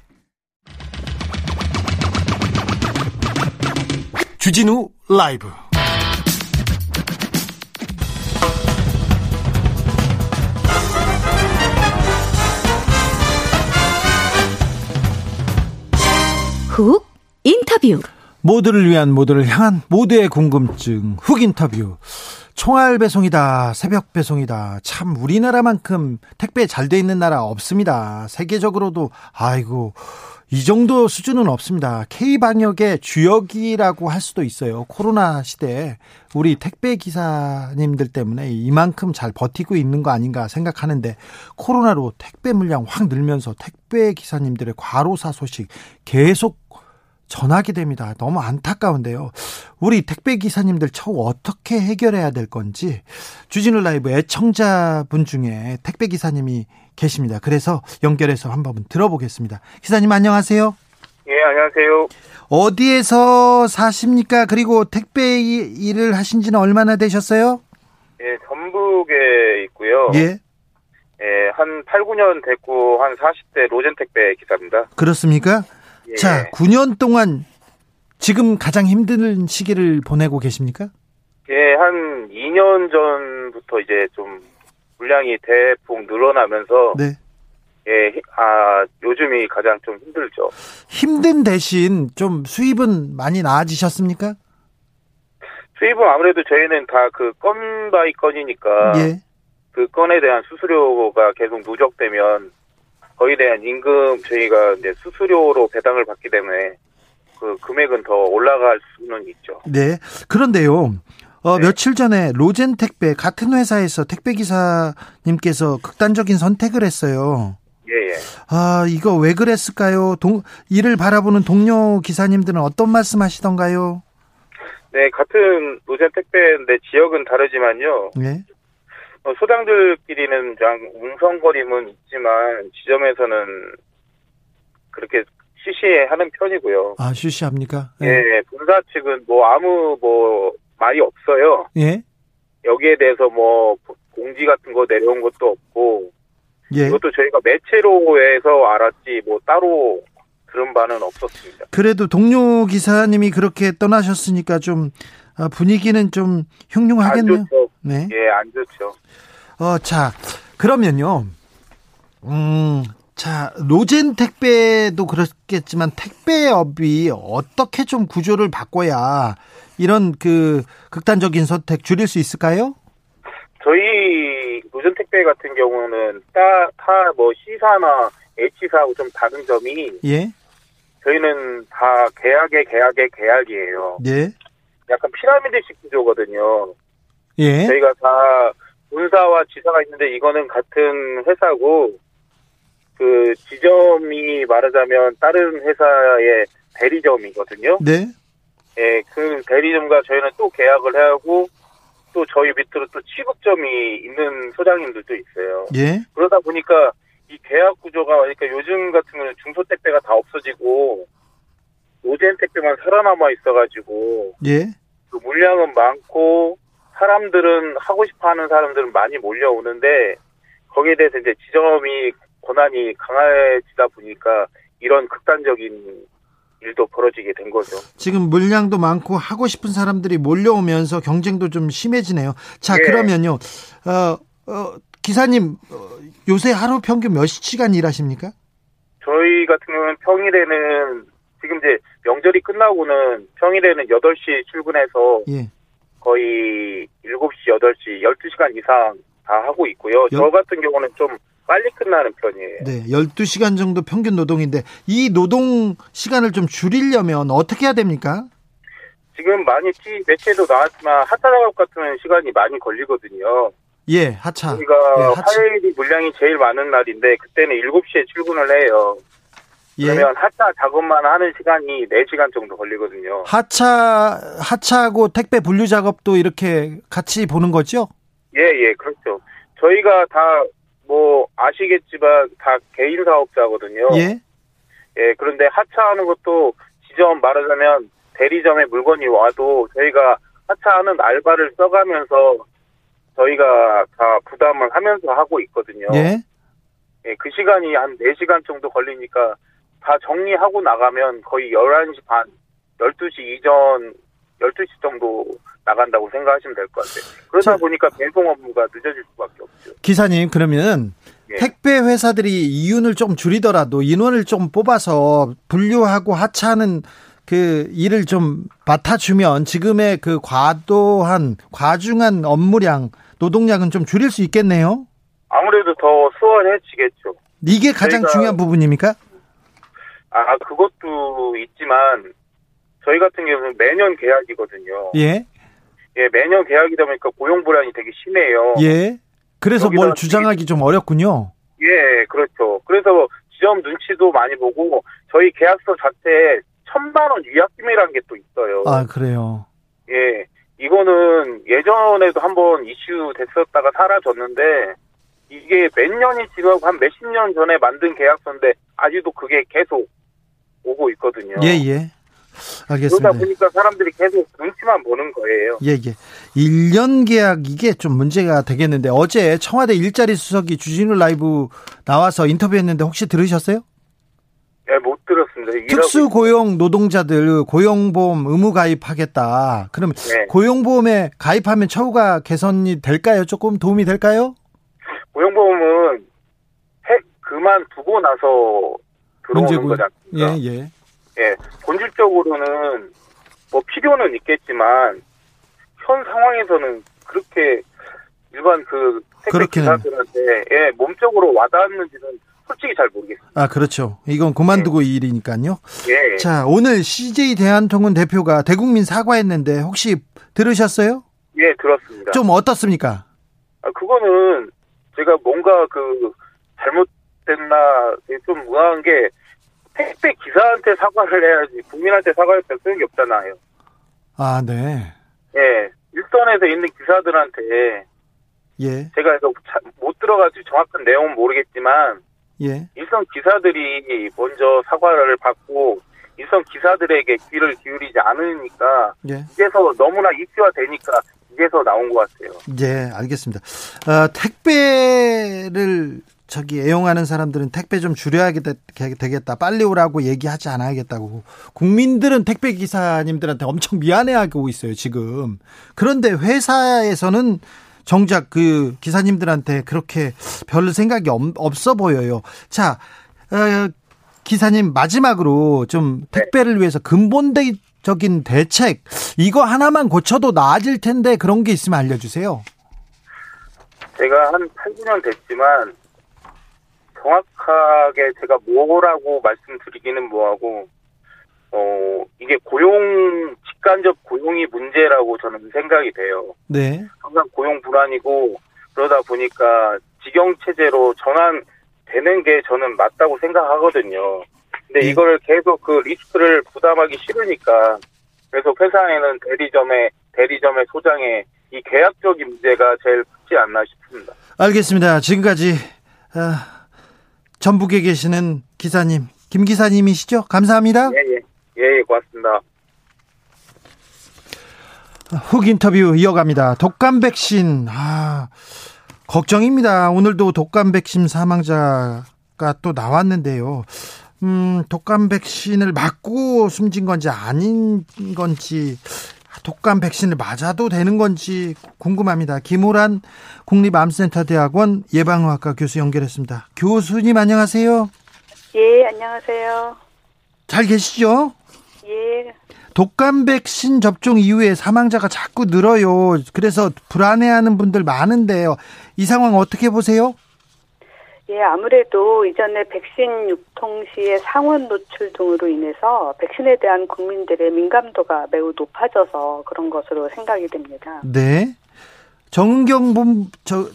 S1: 주진우 라이브.
S3: 훅 인터뷰.
S1: 모두를 위한 모두를 향한 모두의 궁금증. 훅 인터뷰. 총알 배송이다 새벽 배송이다. 참 우리나라만큼 택배 잘 돼 있는 나라 없습니다. 세계적으로도 아이고 이 정도 수준은 없습니다. K방역의 주역이라고 할 수도 있어요. 코로나 시대에 우리 택배 기사님들 때문에 이만큼 잘 버티고 있는 거 아닌가 생각하는데 코로나로 택배 물량 확 늘면서 택배 기사님들의 과로사 소식 계속 전하게 됩니다. 너무 안타까운데요. 우리 택배 기사님들 처우 어떻게 해결해야 될 건지 주진우 라이브 애청자분 중에 택배 기사님이 계십니다. 그래서 연결해서 한번 들어보겠습니다. 기사님 안녕하세요.
S4: 예, 안녕하세요.
S1: 어디에서 사십니까? 그리고 택배 일을 하신 지는 얼마나 되셨어요?
S4: 예, 전북에 있고요.
S1: 예.
S4: 예, 한 8, 9년 됐고 한 40대 로젠 택배 기사입니다.
S1: 그렇습니까? 예. 자, 9년 동안 지금 가장 힘든 시기를 보내고 계십니까?
S4: 예, 한 2년 전부터 이제 좀 물량이 대폭 늘어나면서 네. 예, 아, 요즘이 가장 좀 힘들죠.
S1: 힘든 대신 좀 수입은 많이 나아지셨습니까?
S4: 수입은 아무래도 저희는 다 그 건 by 건이니까 예. 그 건에 대한 수수료가 계속 누적되면 거기에 대한 임금 저희가 이제 수수료로 배당을 받기 때문에 그 금액은 더 올라갈 수는 있죠.
S1: 네. 그런데요. 어, 네. 며칠 전에 로젠 택배 같은 회사에서 택배 기사님께서 극단적인 선택을 했어요.
S4: 예, 예.
S1: 아, 이거 왜 그랬을까요? 동, 이를 바라보는 동료 기사님들은 어떤 말씀 하시던가요?
S4: 네, 같은 로젠 택배인데 지역은 다르지만요.
S1: 네.
S4: 어, 소장들끼리는 그냥 웅성거림은 있지만 지점에서는 그렇게 쉬쉬하는 편이고요.
S1: 아, 쉬쉬합니까?
S4: 네. 예, 본사 측은 뭐 아무 뭐 말이 없어요.
S1: 예.
S4: 여기에 대해서 뭐 공지 같은 거 내려온 것도 없고 예. 이것도 저희가 매체로 해서 알았지 뭐 따로 들은 바는 없었습니다.
S1: 그래도 동료 기사님이 그렇게 떠나셨으니까 좀 아, 분위기는 좀 흉흉하겠네요. 안
S4: 좋죠. 네. 예, 안 좋죠.
S1: 어, 자, 그러면요. 음, 자, 로젠 택배도 그렇겠지만 택배업이 어떻게 좀 구조를 바꿔야 이런 그 극단적인 선택 줄일 수 있을까요?
S4: 저희 로젠 택배 같은 경우는 다뭐 C사나 H사하고 좀 다른 점이
S1: 예.
S4: 저희는 다 계약의 계약의 계약이에요.
S1: 예.
S4: 약간 피라미드식 구조거든요.
S1: 예.
S4: 저희가 다 본사와 지사가 있는데 이거는 같은 회사고 그 지점이 말하자면 다른 회사의 대리점이거든요.
S1: 네.
S4: 예, 그 대리점과 저희는 또 계약을 해야 하고 또 저희 밑으로 또 취급점이 있는 소장님들도 있어요.
S1: 예.
S4: 그러다 보니까 이 계약 구조가 그러니까 요즘 같은 경우는 중소 택배가 다 없어지고 노젠 택배만 살아남아 있어가지고
S1: 예.
S4: 그 물량은 많고 사람들은 하고 싶어하는 사람들은 많이 몰려오는데 거기에 대해서 이제 지점이 권한이 강해지다 보니까 이런 극단적인 일도 벌어지게 된 거죠.
S1: 지금 물량도 많고 하고 싶은 사람들이 몰려오면서 경쟁도 좀 심해지네요. 자,
S4: 예.
S1: 그러면요. 어, 어, 기사님, 어, 요새 하루 평균 몇 시간 일하십니까?
S4: 저희 같은 경우는 평일에는 지금 이제 명절이 끝나고는 평일에는 8시에 출근해서
S1: 예.
S4: 거의 7시, 8시, 12시간 이상 다 하고 있고요.
S1: 여-
S4: 저 같은 경우는 좀 빨리 끝나는 편이에요.
S1: 네. 12시간 정도 평균 노동인데 이 노동 시간을 좀 줄이려면 어떻게 해야 됩니까?
S4: 지금 많이 티 매체도 나왔지만 하차 작업 같은 시간이 많이 걸리거든요.
S1: 예, 하차.
S4: 우리가
S1: 예, 하차.
S4: 화요일이 물량이 제일 많은 날인데 그때는 7시에 출근을 해요.
S1: 예.
S4: 그러면 하차 작업만 하는 시간이 4시간 정도 걸리거든요.
S1: 하차 하차하고 택배 분류 작업도 이렇게 같이 보는 거죠?
S4: 예, 예, 그렇죠. 저희가 다 뭐 아시겠지만 다 개인 사업자거든요.
S1: 예.
S4: 예, 그런데 하차하는 것도 지점 말하자면 대리점에 물건이 와도 저희가 하차하는 알바를 써가면서 저희가 다 부담을 하면서 하고 있거든요.
S1: 예.
S4: 예, 그 시간이 한 4시간 정도 걸리니까 다 정리하고 나가면 거의 11시 반, 12시 이전, 12시 정도 나간다고 생각하시면 될 것 같아요. 그러다
S1: 자.
S4: 보니까 배송 업무가 늦어질 수밖에 없죠.
S1: 기사님 그러면
S4: 예.
S1: 택배 회사들이 이윤을 좀 줄이더라도 인원을 좀 뽑아서 분류하고 하차하는 그 일을 좀 맡아주면 지금의 그 과도한 과중한 업무량 노동량은 좀 줄일 수 있겠네요.
S4: 아무래도 더 수월해지겠죠.
S1: 이게 가장
S4: 저희가-
S1: 중요한 부분입니까?
S4: 아, 그것도 있지만 저희 같은 경우는 매년 계약이거든요.
S1: 예,
S4: 예, 매년 계약이다 보니까 고용 불안이 되게 심해요.
S1: 예. 그래서 뭘 주장하기 좀 어렵군요.
S4: 예, 그렇죠. 그래서 지점 눈치도 많이 보고 저희 계약서 자체에 천만 원 위약금이라는 게 또 있어요.
S1: 아 그래요.
S4: 예, 이거는 예전에도 한번 이슈 됐었다가 사라졌는데 이게 몇 년이 지나고 한 몇십 년 전에 만든 계약서인데 아직도 그게 계속 오고 있거든요.
S1: 예, 예.
S4: 그러다
S1: 알겠습니다.
S4: 보니까 사람들이 계속 눈치만 보는 거예요.
S1: 예, 예. 1년 계약 이게 좀 문제가 되겠는데 어제 청와대 일자리 수석이 주진우 라이브 나와서 인터뷰했는데 혹시 들으셨어요?
S4: 예, 못 들었습니다.
S1: 특수 고용 노동자들 고용보험 의무 가입하겠다. 그럼
S4: 네.
S1: 고용보험에 가입하면 처우가 개선이 될까요? 조금 도움이 될까요?
S4: 고용보험은 해 그만 두고 나서 들어오는
S1: 문제고.
S4: 거지
S1: 예? 예.
S4: 예, 본질적으로는 뭐 필요는 있겠지만 현 상황에서는 그렇게 일반 그 택배
S1: 그렇게는.
S4: 기사들한테 예, 몸적으로 와닿는지는 솔직히 잘 모르겠습니다.
S1: 아, 그렇죠. 이건 그만두고 일이니까요.
S4: 예,
S1: 자, 오늘 CJ 대한통운 대표가 대국민 사과했는데 혹시 들으셨어요?
S4: 예, 들었습니다.
S1: 좀 어떻습니까?
S4: 아, 그거는 제가 뭔가 그 잘못됐나 좀 의아한 게 택배 기사한테 사과를 해야지 국민한테 사과할 때 소용이 없잖아요.
S1: 아, 네.
S4: 예, 일선에서 있는 기사들한테
S1: 예,
S4: 제가 이거 자- 못 들어가지고 정확한 내용은 모르겠지만
S1: 예.
S4: 일선 기사들이 먼저 사과를 받고 일선 기사들에게 귀를 기울이지 않으니까
S1: 예.
S4: 이제서 너무나 이슈화 되니까 이제서 나온 것 같아요.
S1: 예, 알겠습니다. 어, 택배를 저기 애용하는 사람들은 택배 좀 줄여야 되겠다. 빨리 오라고 얘기하지 않아야겠다고. 국민들은 택배 기사님들한테 엄청 미안해하고 있어요, 지금. 그런데 회사에서는 정작 그 기사님들한테 그렇게 별 생각이 없, 없어 보여요. 자, 어, 기사님 마지막으로 좀 택배를 위해서 근본적인 대책 이거 하나만 고쳐도 나아질 텐데 그런 게 있으면 알려주세요.
S4: 제가 한 8, 9년 됐지만 정확하게 제가 뭐라고 말씀드리기는 뭐하고 어, 이게 고용, 직간접 고용이 문제라고 저는 생각이 돼요.
S1: 네.
S4: 항상 고용 불안이고, 그러다 보니까 직영 체제로 전환되는 게 저는 맞다고 생각하거든요. 근데 네. 이걸 계속 그 리스크를 부담하기 싫으니까, 계속 회사에는 대리점에, 대리점의 소장에 이 계약적인 문제가 제일 크지 않나 싶습니다.
S1: 알겠습니다. 지금까지, 아, 전북에 계시는 기사님, 김 기사님이시죠? 감사합니다.
S4: 예, 예. 예, 예, 고맙습니다.
S1: 훅 인터뷰 이어갑니다. 독감 백신, 아, 걱정입니다. 오늘도 독감 백신 사망자가 또 나왔는데요. 음, 독감 백신을 맞고 숨진 건지 아닌 건지, 독감 백신을 맞아도 되는 건지 궁금합니다. 김호란 국립암센터대학원 예방의학과 교수 연결했습니다. 교수님 안녕하세요.
S5: 예, 안녕하세요.
S1: 잘 계시죠?
S5: 예.
S1: 독감 백신 접종 이후에 사망자가 자꾸 늘어요. 그래서 불안해하는 분들 많은데요. 이 상황 어떻게 보세요?
S5: 예, 아무래도 이전에 백신 유통 시의 상온 노출 등으로 인해서 백신에 대한 국민들의 민감도가 매우 높아져서 그런 것으로 생각이 됩니다.
S1: 네. 정은경 본, 저,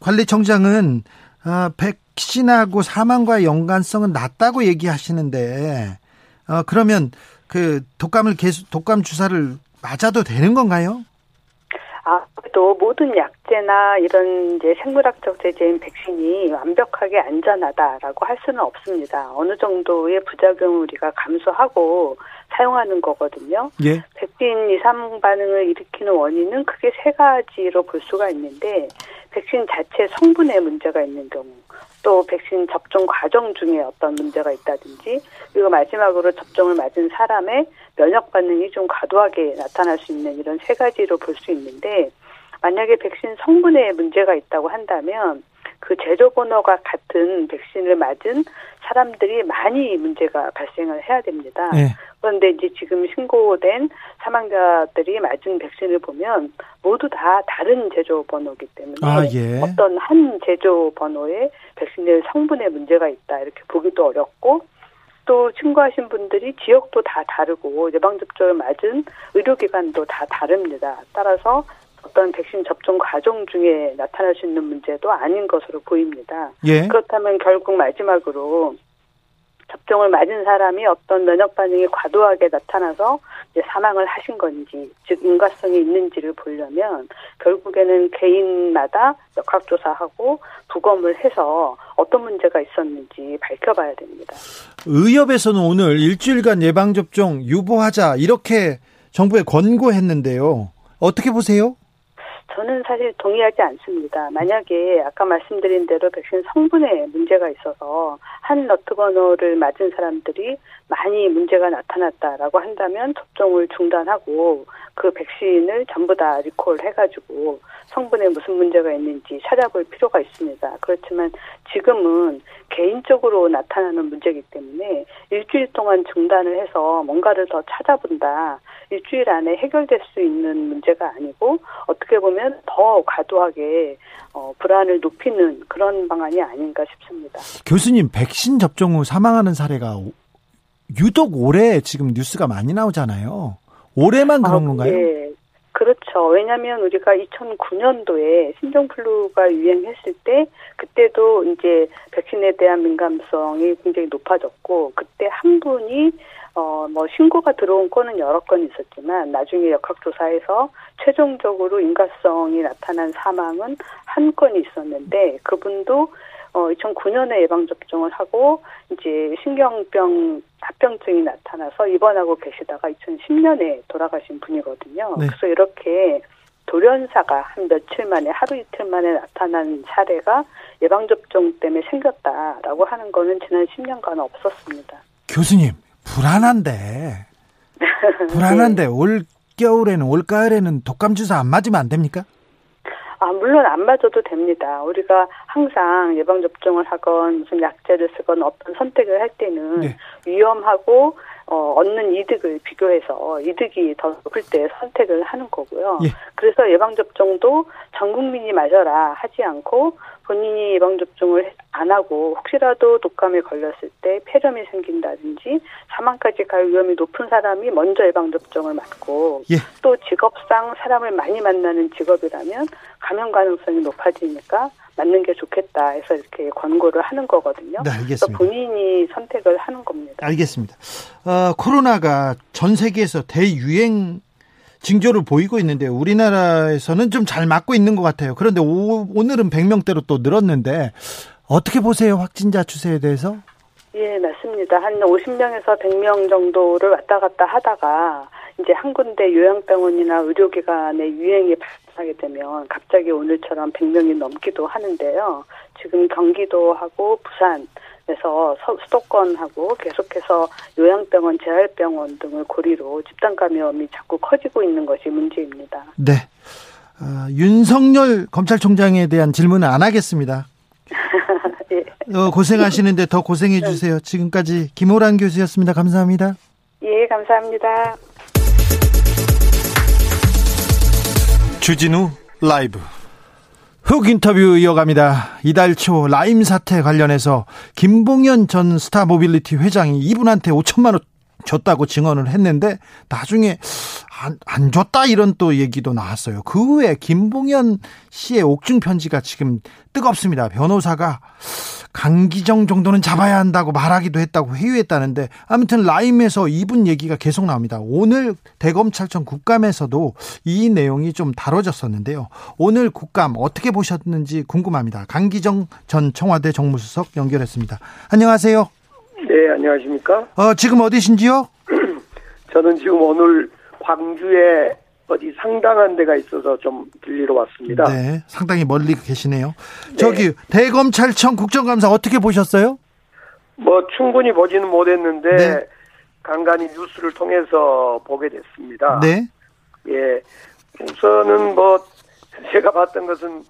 S1: 관리청장은, 아, 백신하고 사망과 연관성은 낮다고 얘기하시는데, 어, 그러면 그 독감을 계속 독감 주사를 맞아도 되는 건가요?
S5: 아, 또 모든 약제나 이런 이제 생물학적 제재인 백신이 완벽하게 안전하다라고 할 수는 없습니다. 어느 정도의 부작용을 우리가 감수하고 사용하는 거거든요.
S1: 예.
S5: 백신 이상 반응을 일으키는 원인은 크게 세 가지로 볼 수가 있는데 백신 자체 성분에 문제가 있는 경우, 또 백신 접종 과정 중에 어떤 문제가 있다든지 그리고 마지막으로 접종을 맞은 사람의 면역 반응이 좀 과도하게 나타날 수 있는 이런 세 가지로 볼 수 있는데 만약에 백신 성분에 문제가 있다고 한다면 그 제조 번호가 같은 백신을 맞은 사람들이 많이 문제가 발생을 해야 됩니다. 네. 그런데 이제 지금 신고된 사망자들이 맞은 백신을 보면 모두 다 다른 제조 번호이기 때문에
S1: 아, 예.
S5: 어떤 한 제조 번호의 백신의 성분에 문제가 있다 이렇게 보기도 어렵고 또 신고하신 분들이 지역도 다 다르고 예방접종을 맞은 의료기관도 다 다릅니다. 따라서 어떤 백신 접종 과정 중에 나타날 수 있는 문제도 아닌 것으로 보입니다.
S1: 예.
S5: 그렇다면 결국 마지막으로 접종을 맞은 사람이 어떤 면역 반응이 과도하게 나타나서 사망을 하신 건지, 즉 인과성이 있는지를 보려면 결국에는 개인마다 역학조사하고 부검을 해서 어떤 문제가 있었는지 밝혀봐야 됩니다.
S1: 의협에서는 오늘 일주일간 예방접종 유보하자 이렇게 정부에 권고했는데요. 어떻게 보세요?
S5: 저는 사실 동의하지 않습니다. 만약에 아까 말씀드린 대로 백신 성분에 문제가 있어서 한 너트버너를 맞은 사람들이 많이 문제가 나타났다라고 한다면 접종을 중단하고 그 백신을 전부 다 리콜 해가지고 성분에 무슨 문제가 있는지 찾아볼 필요가 있습니다. 그렇지만 지금은 개인적으로 나타나는 문제이기 때문에 일주일 동안 중단을 해서 뭔가를 더 찾아본다. 일주일 안에 해결될 수 있는 문제가 아니고 어떻게 보면 더 과도하게 어, 불안을 높이는 그런 방안이 아닌가 싶습니다.
S1: 교수님, 백신 접종 후 사망하는 사례가 유독 올해 지금 뉴스가 많이 나오잖아요. 올해만 그런 아, 건가요?
S5: 네. 그렇죠. 왜냐하면 우리가 2009년도에 신종플루가 유행했을 때 그때도 이제 백신에 대한 민감성이 굉장히 높아졌고 그때 한 분이 어, 뭐, 신고가 들어온 건은 여러 건 있었지만, 나중에 역학조사에서 최종적으로 인과성이 나타난 사망은 한 건이 있었는데, 그분도 어, 2009년에 예방접종을 하고, 이제 신경병 합병증이 나타나서 입원하고 계시다가 2010년에 돌아가신 분이거든요. 네. 그래서 이렇게 돌연사가 한 며칠 만에 하루 이틀 만에 나타난 사례가 예방접종 때문에 생겼다라고 하는 거는 지난 10년간 없었습니다.
S1: 교수님, 불안한데, 불안한데, 네. 올 겨울에는, 올 가을에는 독감 주사 안 맞으면 안 됩니까?
S5: 아, 물론 안 맞아도 됩니다. 우리가 항상 예방접종을 하건 무슨 약제를 쓰건 어떤 선택을 할 때는 네. 위험하고 어, 얻는 이득을 비교해서 이득이 더 높을 때 선택을 하는 거고요. 예. 그래서 예방접종도 전 국민이 맞아라 하지 않고 본인이 예방접종을 안 하고 혹시라도 독감에 걸렸을 때 폐렴이 생긴다든지 사망까지 갈 위험이 높은 사람이 먼저 예방 접종을 맞고 예. 또 직업상 사람을 많이 만나는 직업이라면 감염 가능성이 높아지니까 맞는 게 좋겠다 해서 이렇게 권고를 하는 거거든요.
S1: 네, 알겠습니다.
S5: 본인이 선택을 하는 겁니다.
S1: 알겠습니다. 어, 코로나가 전 세계에서 대유행 징조를 보이고 있는데 우리나라에서는 좀 잘 맞고 있는 것 같아요. 그런데 오, 오늘은 100명대로 또 늘었는데 어떻게 보세요? 확진자 추세에 대해서?
S5: 예, 맞습니다. 한 50명에서 100명 정도를 왔다 갔다 하다가 이제 한 군데 요양병원이나 의료기관의 유행이 발생하게 되면 갑자기 오늘처럼 100명이 넘기도 하는데요. 지금 경기도하고 부산에서 수도권하고 계속해서 요양병원, 재활병원 등을 고리로 집단 감염이 자꾸 커지고 있는 것이 문제입니다.
S1: 네. 어, 윤석열 검찰총장에 대한 질문은 안 하겠습니다. 예. 어, 고생하시는데 더 고생해 주세요. 지금까지 김호란 교수였습니다. 감사합니다.
S5: 예, 감사합니다.
S1: 주진우 라이브 흑 인터뷰 이어갑니다. 이달 초 라임 사태 관련해서 김봉현 전 스타 모빌리티 회장이 이분한테 5천만 원 줬다고 증언을 했는데 나중에 안, 안 줬다 이런 또 얘기도 나왔어요. 그 후에 김봉현 씨의 옥중 편지가 지금 뜨겁습니다. 변호사가 강기정 정도는 잡아야 한다고 말하기도 했다고 회유했다는데 아무튼 라임에서 이분 얘기가 계속 나옵니다. 오늘 대검찰청 국감에서도 이 내용이 좀 다뤄졌었는데요. 오늘 국감 어떻게 보셨는지 궁금합니다. 강기정 전 청와대 정무수석 연결했습니다. 안녕하세요.
S6: 네, 안녕하십니까?
S1: 어, 지금 어디신지요?
S6: 저는 지금 오늘 광주에 어디 상당한 데가 있어서 좀 들리러 왔습니다.
S1: 네, 상당히 멀리 계시네요. 네. 저기 대검찰청 국정감사 어떻게 보셨어요?
S6: 뭐 충분히 보지는 못했는데 네. 간간히 뉴스를 통해서 보게 됐습니다.
S1: 네.
S6: 예, 우선은 뭐 제가 봤던 것은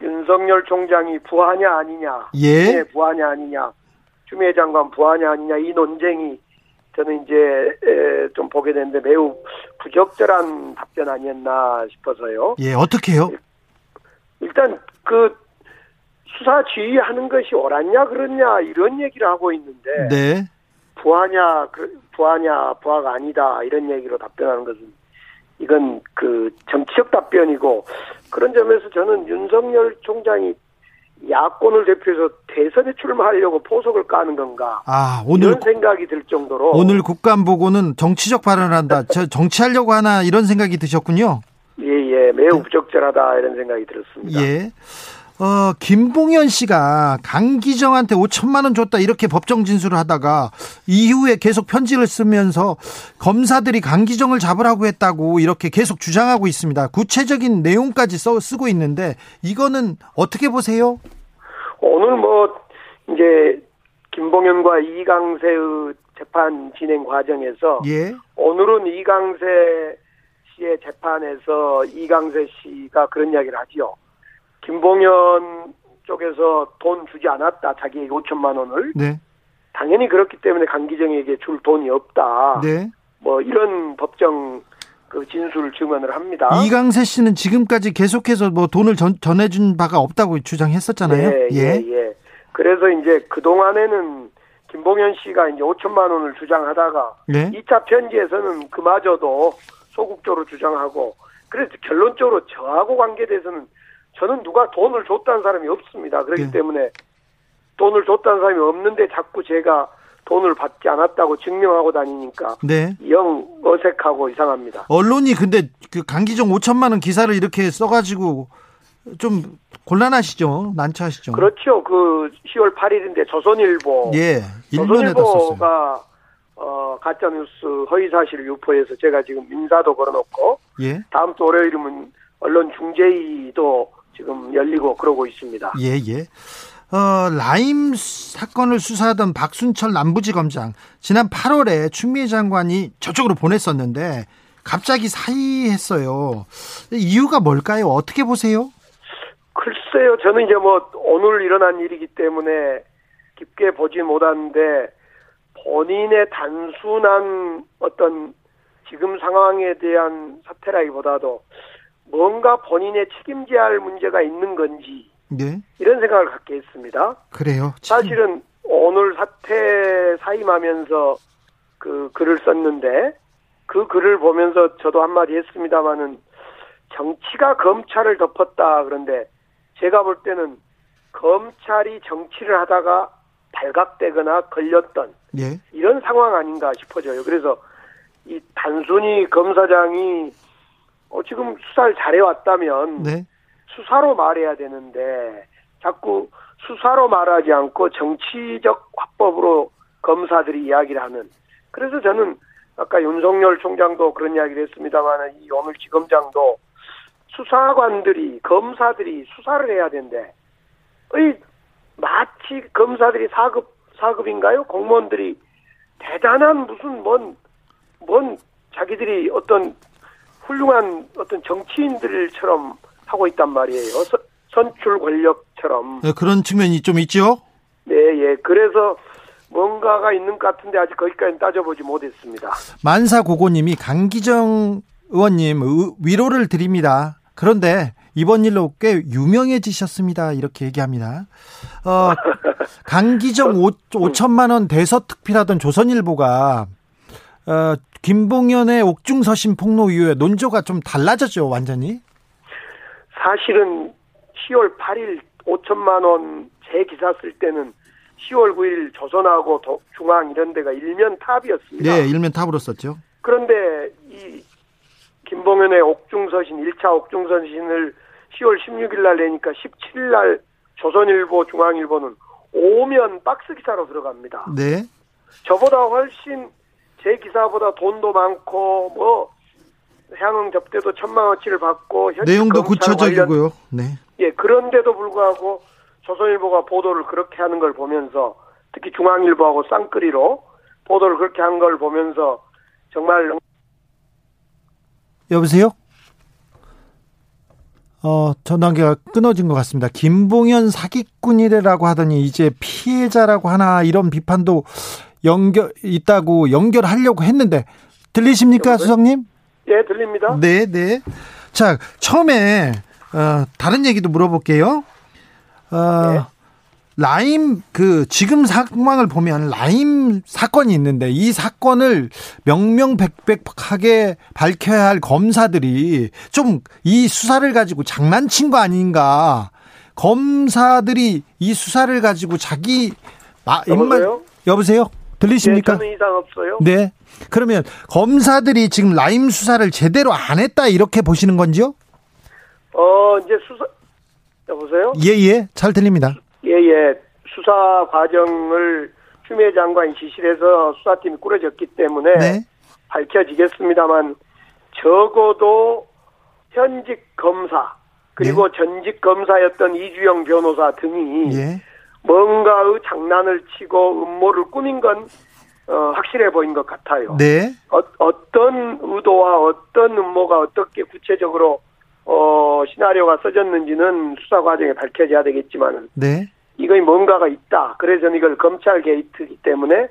S6: 윤석열 총장이 부하냐 아니냐,
S1: 예,
S6: 네, 부하냐 아니냐, 추미애 장관 부하냐 아니냐 이 논쟁이 저는 이제 좀 보게 되는데 매우 부적절한 답변 아니었나 싶어서요.
S1: 예, 어떻게요?
S6: 일단 그 수사 지휘하는 것이 옳았냐 그렇냐 이런 얘기를 하고 있는데
S1: 네.
S6: 부하냐 그 부하냐 부하가 아니다 이런 얘기로 답변하는 것은 이건 그 정치적 답변이고 그런 점에서 저는 윤석열 총장이 야권을 대표해서 대선에 출마하려고 포석을 까는 건가?
S1: 아 오늘
S6: 이런 생각이 들 정도로
S1: 오늘 국감 보고는 정치적 발언을 한다. 저 정치하려고 하나 이런 생각이 드셨군요.
S6: 예예 예, 매우 네. 부적절하다 이런 생각이 들었습니다.
S1: 예. 어, 김봉현 씨가 강기정한테 5천만 원 줬다 이렇게 법정 진술을 하다가 이후에 계속 편지를 쓰면서 검사들이 강기정을 잡으라고 했다고 이렇게 계속 주장하고 있습니다. 구체적인 내용까지 써, 쓰고 있는데 이거는 어떻게 보세요?
S6: 오늘 뭐 이제 김봉현과 이강세의 재판 진행 과정에서
S1: 예.
S6: 오늘은 이강세 씨의 재판에서 이강세 씨가 그런 이야기를 하지요. 김봉현 쪽에서 돈 주지 않았다. 자기에게 5천만 원을.
S1: 네.
S6: 당연히 그렇기 때문에 강기정에게 줄 돈이 없다.
S1: 네.
S6: 뭐 이런 법정 그 진술 증언을 합니다.
S1: 이강세 씨는 지금까지 계속해서 뭐 돈을 전, 전해준 바가 없다고 주장했었잖아요.
S6: 예, 예, 예. 예. 그래서 이제 그 동안에는 김봉현 씨가 이제 5천만 원을 주장하다가 네. 2차 편지에서는 그마저도 소극적으로 주장하고 그래서 결론적으로 저하고 관계돼서는 저는 누가 돈을 줬다는 사람이 없습니다. 그렇기 네. 때문에 돈을 줬다는 사람이 없는데 자꾸 제가 돈을 받지 않았다고 증명하고 다니니까
S1: 네.
S6: 영 어색하고 이상합니다.
S1: 언론이 근데 그 강기정 5천만 원 기사를 이렇게 써가지고 좀 곤란하시죠? 난처하시죠?
S6: 그렇죠. 그 10월 8일인데 조선일보,
S1: 예,
S6: 조선일보가 어, 가짜 뉴스 허위 사실 유포해서 제가 지금 민사도 걸어놓고
S1: 예.
S6: 다음 주 월요일이면 언론 중재위도 지금 열리고 그러고 있습니다.
S1: 예, 예. 어, 라임 사건을 수사하던 박순철 남부지검장 지난 8월에 추미애 장관이 저쪽으로 보냈었는데 갑자기 사의했어요. 이유가 뭘까요? 어떻게 보세요?
S6: 글쎄요. 저는 이제 뭐 오늘 일어난 일이기 때문에 깊게 보지 못하는데 본인의 단순한 어떤 지금 상황에 대한 사태라기보다도 뭔가 본인의 책임져야 할 문제가 있는 건지 예. 이런 생각을 갖게 했습니다.
S1: 그래요.
S6: 참. 사실은 오늘 사태 사임하면서 그 글을 썼는데 그 글을 보면서 저도 한마디 했습니다마는 정치가 검찰을 덮었다 그런데 제가 볼 때는 검찰이 정치를 하다가 발각되거나 걸렸던 예. 이런 상황 아닌가 싶어져요. 그래서 이 단순히 검사장이 어 지금 수사를 잘해왔다면 네. 수사로 말해야 되는데 자꾸 수사로 말하지 않고 정치적 화법으로 검사들이 이야기를 하는 그래서 저는 아까 윤석열 총장도 그런 이야기를 했습니다만 이 오늘 지검장도 수사관들이 검사들이 수사를 해야 된대. 의 마치 검사들이 사급 사급인가요? 공무원들이 대단한 무슨 뭔뭔 자기들이 어떤 훌륭한 어떤 정치인들처럼 하고 있단 말이에요. 서, 선출 권력처럼.
S1: 네, 그런 측면이 좀 있죠?
S6: 네, 예. 그래서 뭔가가 있는 것 같은데 아직 거기까지 따져보지 못했습니다.
S1: 만사 고고님이 강기정 의원님 위로를 드립니다. 그런데 이번 일로 꽤 유명해지셨습니다. 이렇게 얘기합니다. 어, 강기정 5, 5천만 원 대서특필하던 조선일보가 어, 김봉현의 옥중서신 폭로 이후에 논조가 좀 달라졌죠, 완전히.
S6: 사실은 10월 8일 5천만 원 제 기사 쓸 때는 10월 9일 조선하고 중앙 이런 데가 일면 탑이었습니다.
S1: 네, 일면 탑으로 썼죠.
S6: 그런데 이 김봉현의 옥중서신 1차 옥중서신을 10월 16일 날 내니까 17일 날 조선일보 중앙일보는 오면 박스 기사로 들어갑니다.
S1: 네.
S6: 저보다 훨씬 제 기사보다 돈도 많고 뭐 향응 접대도 천만 원치를 받고
S1: 내용도 구체적이고요. 네.
S6: 예, 그런데도 불구하고 조선일보가 보도를 그렇게 하는 걸 보면서 특히 중앙일보하고 쌍끌이로 보도를 그렇게 한 걸 보면서 정말
S1: 여보세요? 어, 전화기가 끊어진 것 같습니다. 김봉현 사기꾼이래라고 하더니 이제 피해자라고 하나 이런 비판도 연결 있다고 연결하려고 했는데 들리십니까? 수석님?
S6: 예, 들립니다.
S1: 네, 네. 자, 처음에 어, 다른 얘기도 물어볼게요. 어, 네. 라임 그 지금 상황을 보면 라임 사건이 있는데 이 사건을 명명백백하게 밝혀야 할 검사들이 좀 이 수사를 가지고 장난친 거 아닌가? 검사들이 이 수사를 가지고 자기
S6: 마, 입만
S1: 여보세요? 들리십니까?
S6: 네, 저는 이상 없어요.
S1: 네. 그러면 검사들이 지금 라임 수사를 제대로 안 했다 이렇게 보시는 건지요?
S6: 어, 이제 수사 여보세요?
S1: 예, 예. 잘 들립니다.
S6: 예, 예. 수사 과정을 추미애 장관 지시해서 수사팀이 꾸려졌기 때문에 네. 밝혀지겠습니다만 적어도 현직 검사 그리고 네. 전직 검사였던 이주영 변호사 등이 예. 뭔가의 장난을 치고 음모를 꾸민 건 어, 확실해 보인 것 같아요.
S1: 네.
S6: 어, 어떤 의도와 어떤 음모가 어떻게 구체적으로 어, 시나리오가 써졌는지는 수사 과정에 밝혀져야 되겠지만 네. 이거 뭔가가 있다. 그래서 이걸 검찰 게이트이기 때문에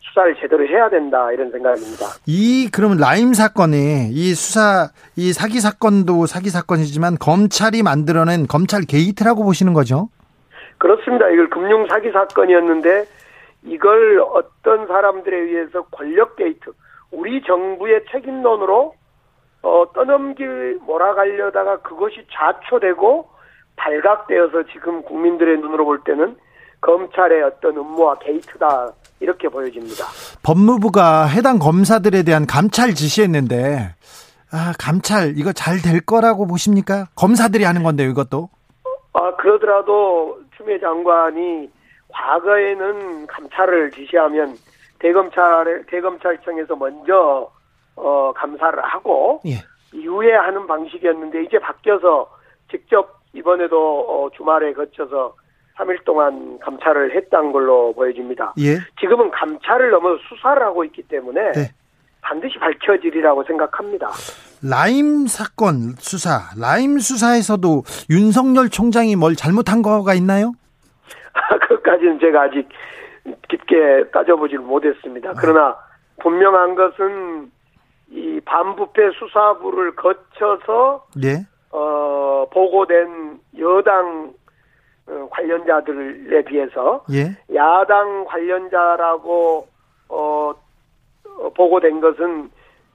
S6: 수사를 제대로 해야 된다 이런 생각입니다.
S1: 이 그러면 라임 사건이 이 수사 이 사기 사건도 사기 사건이지만 검찰이 만들어낸 검찰 게이트라고 보시는 거죠?
S6: 그렇습니다. 이걸 금융 사기 사건이었는데 이걸 어떤 사람들에 의해서 권력 게이트 우리 정부의 책임론으로 어, 떠넘길 몰아가려다가 그것이 좌초되고 발각되어서 지금 국민들의 눈으로 볼 때는 검찰의 어떤 음모와 게이트다 이렇게 보여집니다.
S1: 법무부가 해당 검사들에 대한 감찰 지시했는데 아, 감찰 이거 잘 될 거라고 보십니까? 검사들이 하는 건데요, 이것도.
S6: 아, 그러더라도 추미애 장관이 과거에는 감찰을 지시하면 대검찰 대검찰청에서 먼저 어, 감사를 하고 예. 이후에 하는 방식이었는데 이제 바뀌어서 직접 이번에도 어, 주말에 거쳐서 3일 동안 감찰을 했던 걸로 보여집니다.
S1: 예.
S6: 지금은 감찰을 넘어 수사를 하고 있기 때문에 네. 반드시 밝혀지리라고 생각합니다.
S1: 라임 사건 수사, 라임 수사에서도 윤석열 총장이 뭘 잘못한 거가 있나요?
S6: 그것까지는 제가 아직 깊게 따져보지를 못했습니다. 아. 그러나 분명한 것은 이 반부패 수사부를 거쳐서
S1: 네.
S6: 어 보고된 여당 어, 관련자들에 비해서 예. 야당 관련자라고 어, 어, 보고된 것은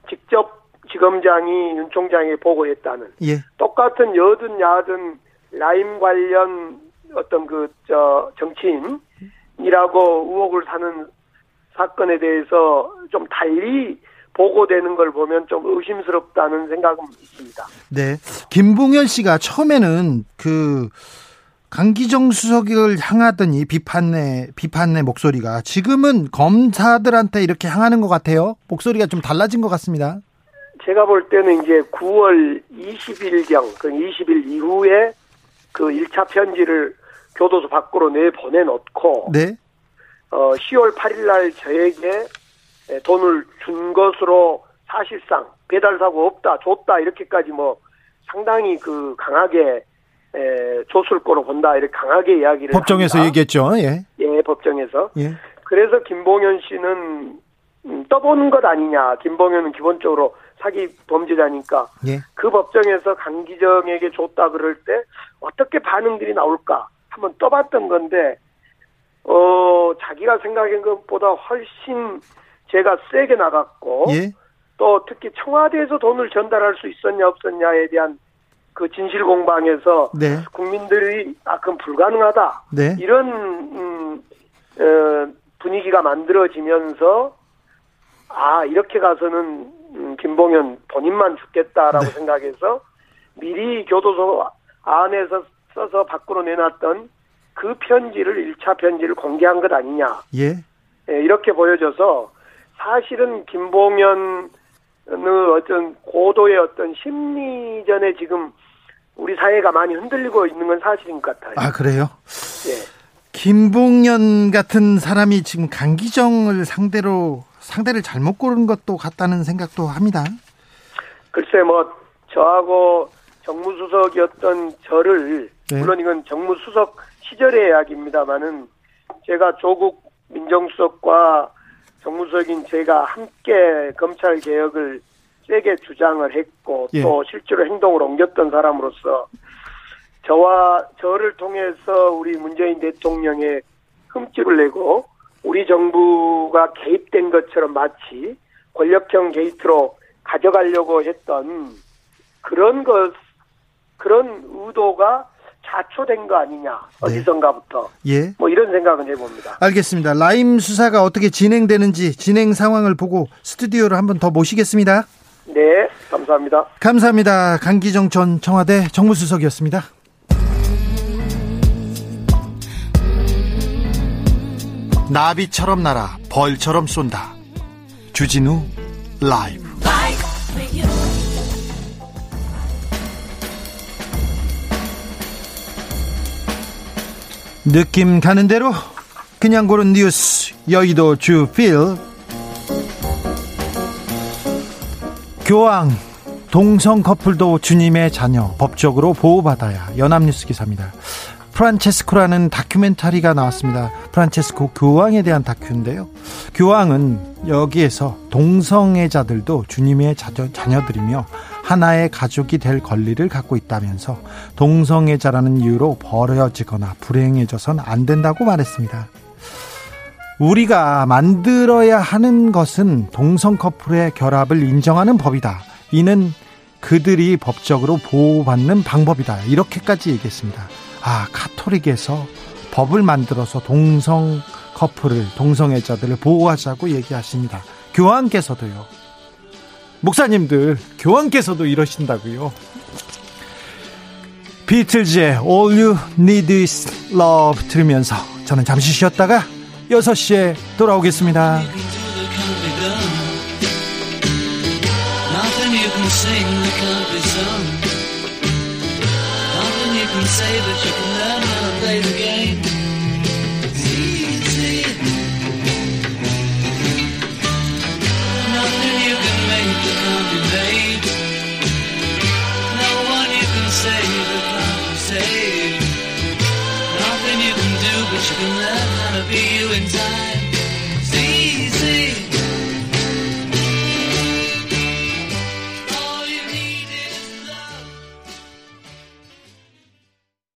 S6: 직접 지검장이 윤 총장에 보고했다는 예. 똑같은 여든 야든 라임 관련 어떤 그 저 정치인이라고 의혹을 사는 사건에 대해서 좀 달리 보고되는 걸 보면 좀 의심스럽다는 생각은 있습니다.
S1: 네. 김봉현 씨가 처음에는 그 강기정 수석을 향하더니 비판의 비판의 목소리가 지금은 검사들한테 이렇게 향하는 것 같아요. 목소리가 좀 달라진 것 같습니다.
S6: 제가 볼 때는 이제 9월 20일경, 그 20일 이후에 그 1차 편지를 교도소 밖으로 내 보내놓고, 네. 어, 10월 8일 날 저에게 돈을 준 것으로 사실상 배달 사고 없다, 줬다, 이렇게까지 뭐 상당히 그 강하게 거로 본다, 이렇게 강하게 이야기를
S1: 법정에서 합니다. 얘기했죠, 예.
S6: 예, 법정에서. 예. 그래서 김봉현 씨는 음, 떠보는 것 아니냐. 김봉현은 기본적으로 사기 범죄자니까 예. 그 법정에서 강기정에게 줬다 그럴 때 어떻게 반응들이 나올까 한번 떠봤던 건데 어 자기가 생각한 것보다 훨씬 제가 세게 나갔고 예. 또 특히 청와대에서 돈을 전달할 수 있었냐 없었냐에 대한 그 진실 공방에서 네. 국민들이 아 그건 불가능하다 네. 이런 음, 어, 분위기가 만들어지면서 아 이렇게 가서는 음, 김봉현 본인만 죽겠다라고 네. 생각해서 미리 교도소 안에서 써서 밖으로 내놨던 그 편지를 1차 편지를 공개한 것 아니냐. 예. 예 이렇게 보여져서 사실은 김봉현 의 어떤 고도의 어떤 심리전에 지금 우리 사회가 많이 흔들리고 있는 건 사실인 것 같아요.
S1: 아, 그래요? 예. 김봉현 같은 사람이 지금 강기정을 상대로 상대를 잘못 고른 것도 같다는 생각도 합니다.
S6: 글쎄 뭐 저하고 정무수석이었던 저를 네. 물론 이건 정무수석 시절의 이야기입니다만은 제가 조국 민정수석과 정무수석인 제가 함께 검찰 개혁을 세게 주장을 했고 예. 또 실제로 행동을 옮겼던 사람으로서 저와 저를 통해서 우리 문재인 대통령의 흠집을 내고 우리 정부가 개입된 것처럼 마치 권력형 게이트로 가져가려고 했던 그런 것, 그런 의도가 자초된 거 아니냐 네. 어디선가부터 예. 뭐 이런 생각은 해봅니다.
S1: 알겠습니다. 라임 수사가 어떻게 진행되는지 진행 상황을 보고 스튜디오로 한번 더 모시겠습니다.
S6: 네, 감사합니다.
S1: 감사합니다. 강기정 전 청와대 정무수석이었습니다. 나비처럼 날아 벌처럼 쏜다. 주진우 라이브. 느낌 가는 대로 그냥 고른 뉴스 여의도 주필 교황 동성 커플도 주님의 자녀 법적으로 보호받아야 연합뉴스 기사입니다. 프란체스코라는 다큐멘터리가 나왔습니다. 프란체스코 교황에 대한 다큐인데요. 교황은 여기에서 동성애자들도 주님의 자녀들이며 하나의 가족이 될 권리를 갖고 있다면서 동성애자라는 이유로 버려지거나 불행해져선 안 된다고 말했습니다. 우리가 만들어야 하는 것은 동성 커플의 결합을 인정하는 법이다. 이는 그들이 법적으로 보호받는 방법이다. 이렇게까지 얘기했습니다. 아, 카톨릭에서 법을 만들어서 동성 커플을, 동성애자들을 보호하자고 얘기하십니다. 교황께서도요. 목사님들, 교황께서도 이러신다고요. 비틀즈의 All You Need Is Love 들으면서 저는 잠시 쉬었다가 6시에 돌아오겠습니다. say, but you can say that you can